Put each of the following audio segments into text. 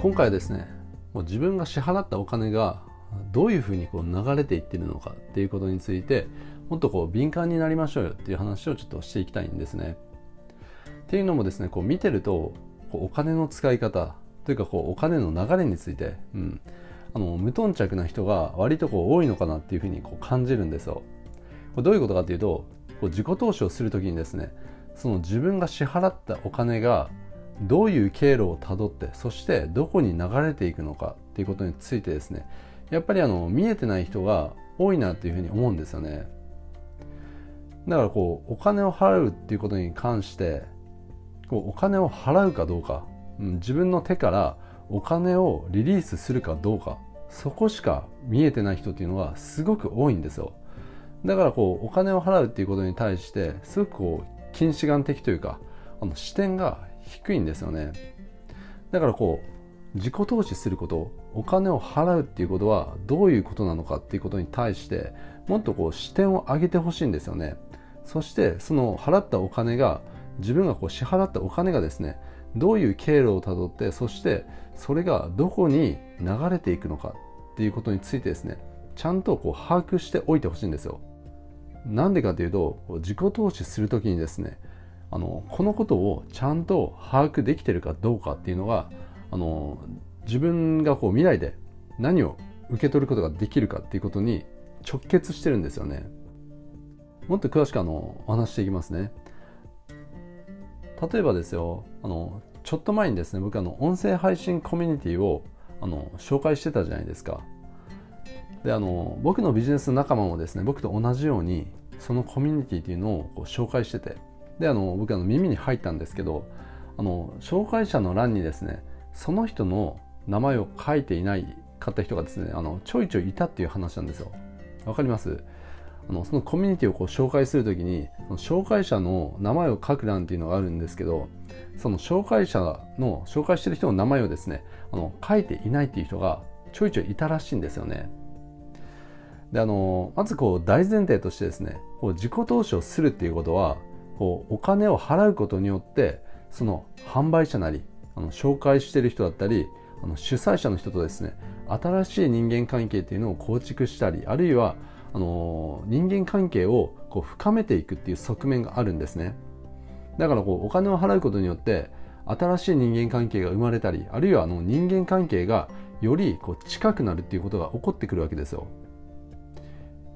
今回ですねもう自分が支払ったお金がどういうふうにこう流れていってるのかっていうことについてもっとこう敏感になりましょうよっていう話をちょっとしていきたいんですね。っていうのもですねこう見てるとこうお金の使い方というかこうお金の流れについて、うん、あの無頓着な人が割とこう多いのかなっていうふうにこう感じるんですよ。これどういうことかっていうとこう自己投資をする時にですねその自分が支払ったお金がどういう経路をたどってそしてどこに流れていくのかっていうことについてですねやっぱりあの見えてない人が多いなっていうふうに思うんですよね。だからこうお金を払うっていうことに関してこうお金を払うかどうか、うん、自分の手からお金をリリースするかどうかそこしか見えてない人っていうのはすごく多いんですよ。だからこうお金を払うっていうことに対してすごくこう近視眼的というかあの視点が低いんですよね。だからこう自己投資することお金を払うっていうことはどういうことなのかっていうことに対してもっとこう視点を上げてほしいんですよね。そしてその払ったお金が自分がこう支払ったお金がですねどういう経路をたどってそしてそれがどこに流れていくのかっていうことについてですねちゃんとこう把握しておいてほしいんですよ。なんでかというと自己投資するときにですねあのこのことをちゃんと把握できてるかどうかっていうのがあの自分がこう未来で何を受け取ることができるかっていうことに直結してるんですよね。もっと詳しくあのお話していきますね。例えばですよあのちょっと前にですね僕あの音声配信コミュニティをあの紹介してたじゃないですか。であの僕のビジネス仲間もですね僕と同じようにそのコミュニティっていうのをこう紹介してて。であの僕あの耳に入ったんですけどあの紹介者の欄にですねその人の名前を書いていないかった人がですねあのちょいちょいいたっていう話なんですよ。わかります？あのそのコミュニティをこう紹介するときに紹介者の名前を書く欄っていうのがあるんですけどその紹介者の紹介してる人の名前をですねあの書いていないっていう人がちょいちょいいたらしいんですよね。であのまずこう大前提としてですねこう自己投資をするっていうことはこうお金を払うことによってその販売者なりあの紹介してる人だったりあの主催者の人とですね新しい人間関係っていうのを構築したりあるいはあの人間関係をこう深めていくっていう側面があるんですね。だからこうお金を払うことによって新しい人間関係が生まれたりあるいはあの人間関係がよりこう近くなるっていうことが起こってくるわけですよ。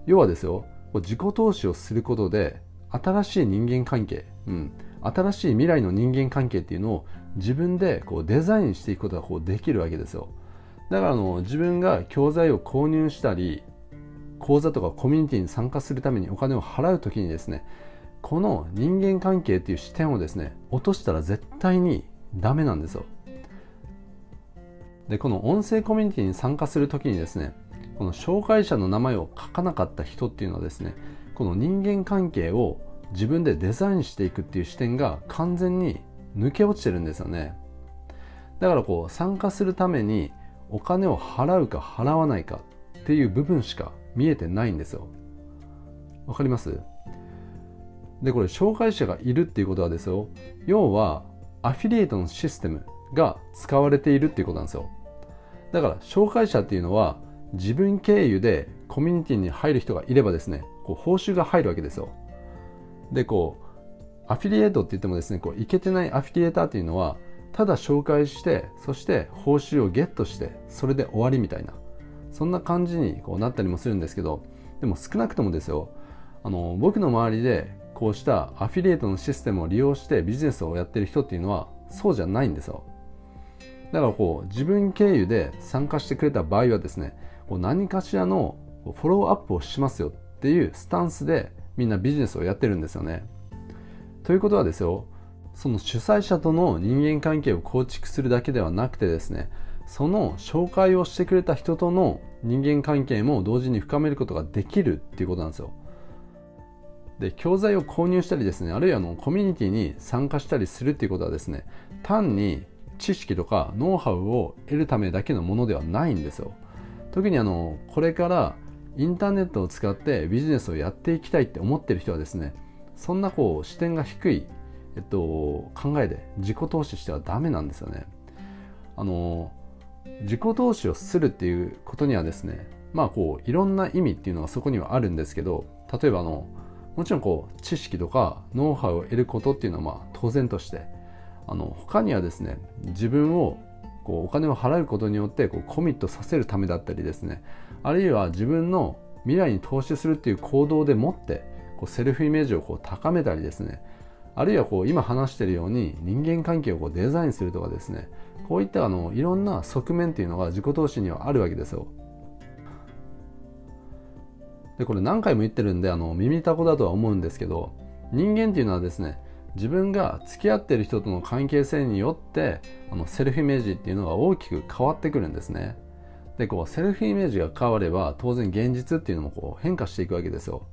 要はですよ自己投資をすることで新しい人間関係、うん、新しい未来の人間関係っていうのを自分でこうデザインしていくことがこうできるわけですよ。だからあの自分が教材を購入したり講座とかコミュニティに参加するためにお金を払う時にですねこの人間関係っていう視点をですね落としたら絶対にダメなんですよ。でこの音声コミュニティに参加する時にですねこの紹介者の名前を書かなかった人っていうのはですねこの人間関係を自分でデザインしていくっていう視点が完全に抜け落ちてるんですよね。だからこう参加するためにお金を払うか払わないかっていう部分しか見えてないんですよ。わかります？でこれ紹介者がいるっていうことはですよ。要はアフィリエイトのシステムが使われているっていうことなんですよ。だから紹介者っていうのは自分経由でコミュニティに入る人がいればですねこう報酬が入るわけですよ。でこうアフィリエイトって言ってもですねこういけてないアフィリエーターっていうのはただ紹介してそして報酬をゲットしてそれで終わりみたいなそんな感じにこうなったりもするんですけどでも少なくともですよあの僕の周りでこうしたアフィリエイトのシステムを利用してビジネスをやってる人っていうのはそうじゃないんですよ。だからこう自分経由で参加してくれた場合はですねこう何かしらのフォローアップをしますよっていうスタンスでみんなビジネスをやってるんですよね。ということはですよその主催者との人間関係を構築するだけではなくてですねその紹介をしてくれた人との人間関係も同時に深めることができるっていうことなんですよ。で教材を購入したりですねあるいはのコミュニティに参加したりするっていうことはですね単に知識とかノウハウを得るためだけのものではないんですよ。特にあのこれからインターネットを使ってビジネスをやっていきたいって思ってる人はですねそんなこう視点が低い、えっと、考えで自己投資してはダメなんですよね。あの自己投資をするっていうことにはですねまあこういろんな意味っていうのがそこにはあるんですけど例えばあのもちろんこう知識とかノウハウを得ることっていうのはまあ当然としてあの他にはですね自分をこうお金を払うことによってこうコミットさせるためだったりですねあるいは自分の未来に投資するっていう行動でもってこうセルフイメージをこう高めたりですね。あるいはこう今話しているように人間関係をこうデザインするとかですね。こういったあのいろんな側面っていうのが自己投資にはあるわけですよ。でこれ何回も言ってるんであの耳たこだとは思うんですけど人間っていうのはですね自分が付き合ってる人との関係性によってあのセルフイメージっていうのが大きく変わってくるんですね。でこうセルフイメージが変われば当然現実っていうのもこう変化していくわけですよ。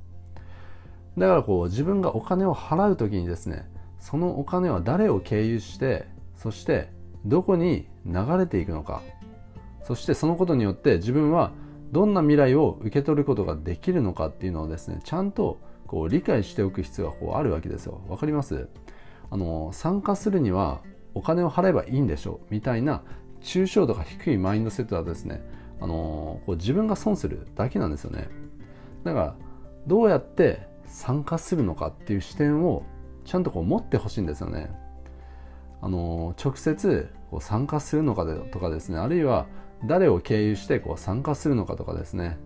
だからこう自分がお金を払う時にですねそのお金は誰を経由してそしてどこに流れていくのか。そしてそのことによって自分はどんな未来を受け取ることができるのかっていうのをですねちゃんとこう理解しておく必要がこうあるわけですよ。わかります？あの参加するにはお金を払えばいいんでしょう。みたいな抽象度が低いマインドセットはですねあのこう自分が損するだけなんですよね。だからどうやって参加するのかっていう視点をちゃんとこう持ってほしいんですよね。あの直接こう参加するのかでとかですねあるいは誰を経由してこう参加するのかとかですね。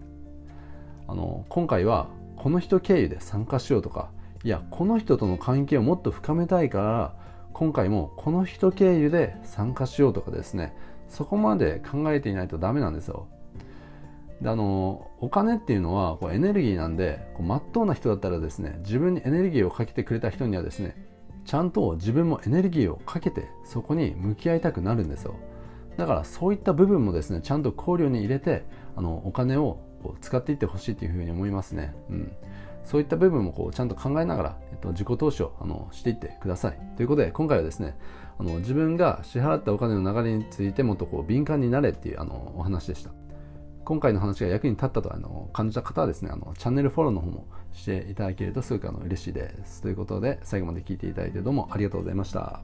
あの今回はこの人経由で参加しようとかいやこの人との関係をもっと深めたいから今回もこの人経由で参加しようとかですね。そこまで考えていないとダメなんですよ。であのお金っていうのはこうエネルギーなんでこう真っ当な人だったらですね自分にエネルギーをかけてくれた人にはですねちゃんと自分もエネルギーをかけてそこに向き合いたくなるんですよ。だからそういった部分もですねちゃんと考慮に入れてあのお金を使っていってほしいというふうに思いますね、うん、そういった部分もこうちゃんと考えながら、えっと、自己投資をあのしていってください。ということで今回はですねあの自分が支払ったお金の流れについてもっとこう敏感になれっていうあのお話でした。今回の話が役に立ったとあの感じた方はですねあのチャンネルフォローの方もしていただけるとすごくあの嬉しいです。ということで最後まで聞いていただいてどうもありがとうございました。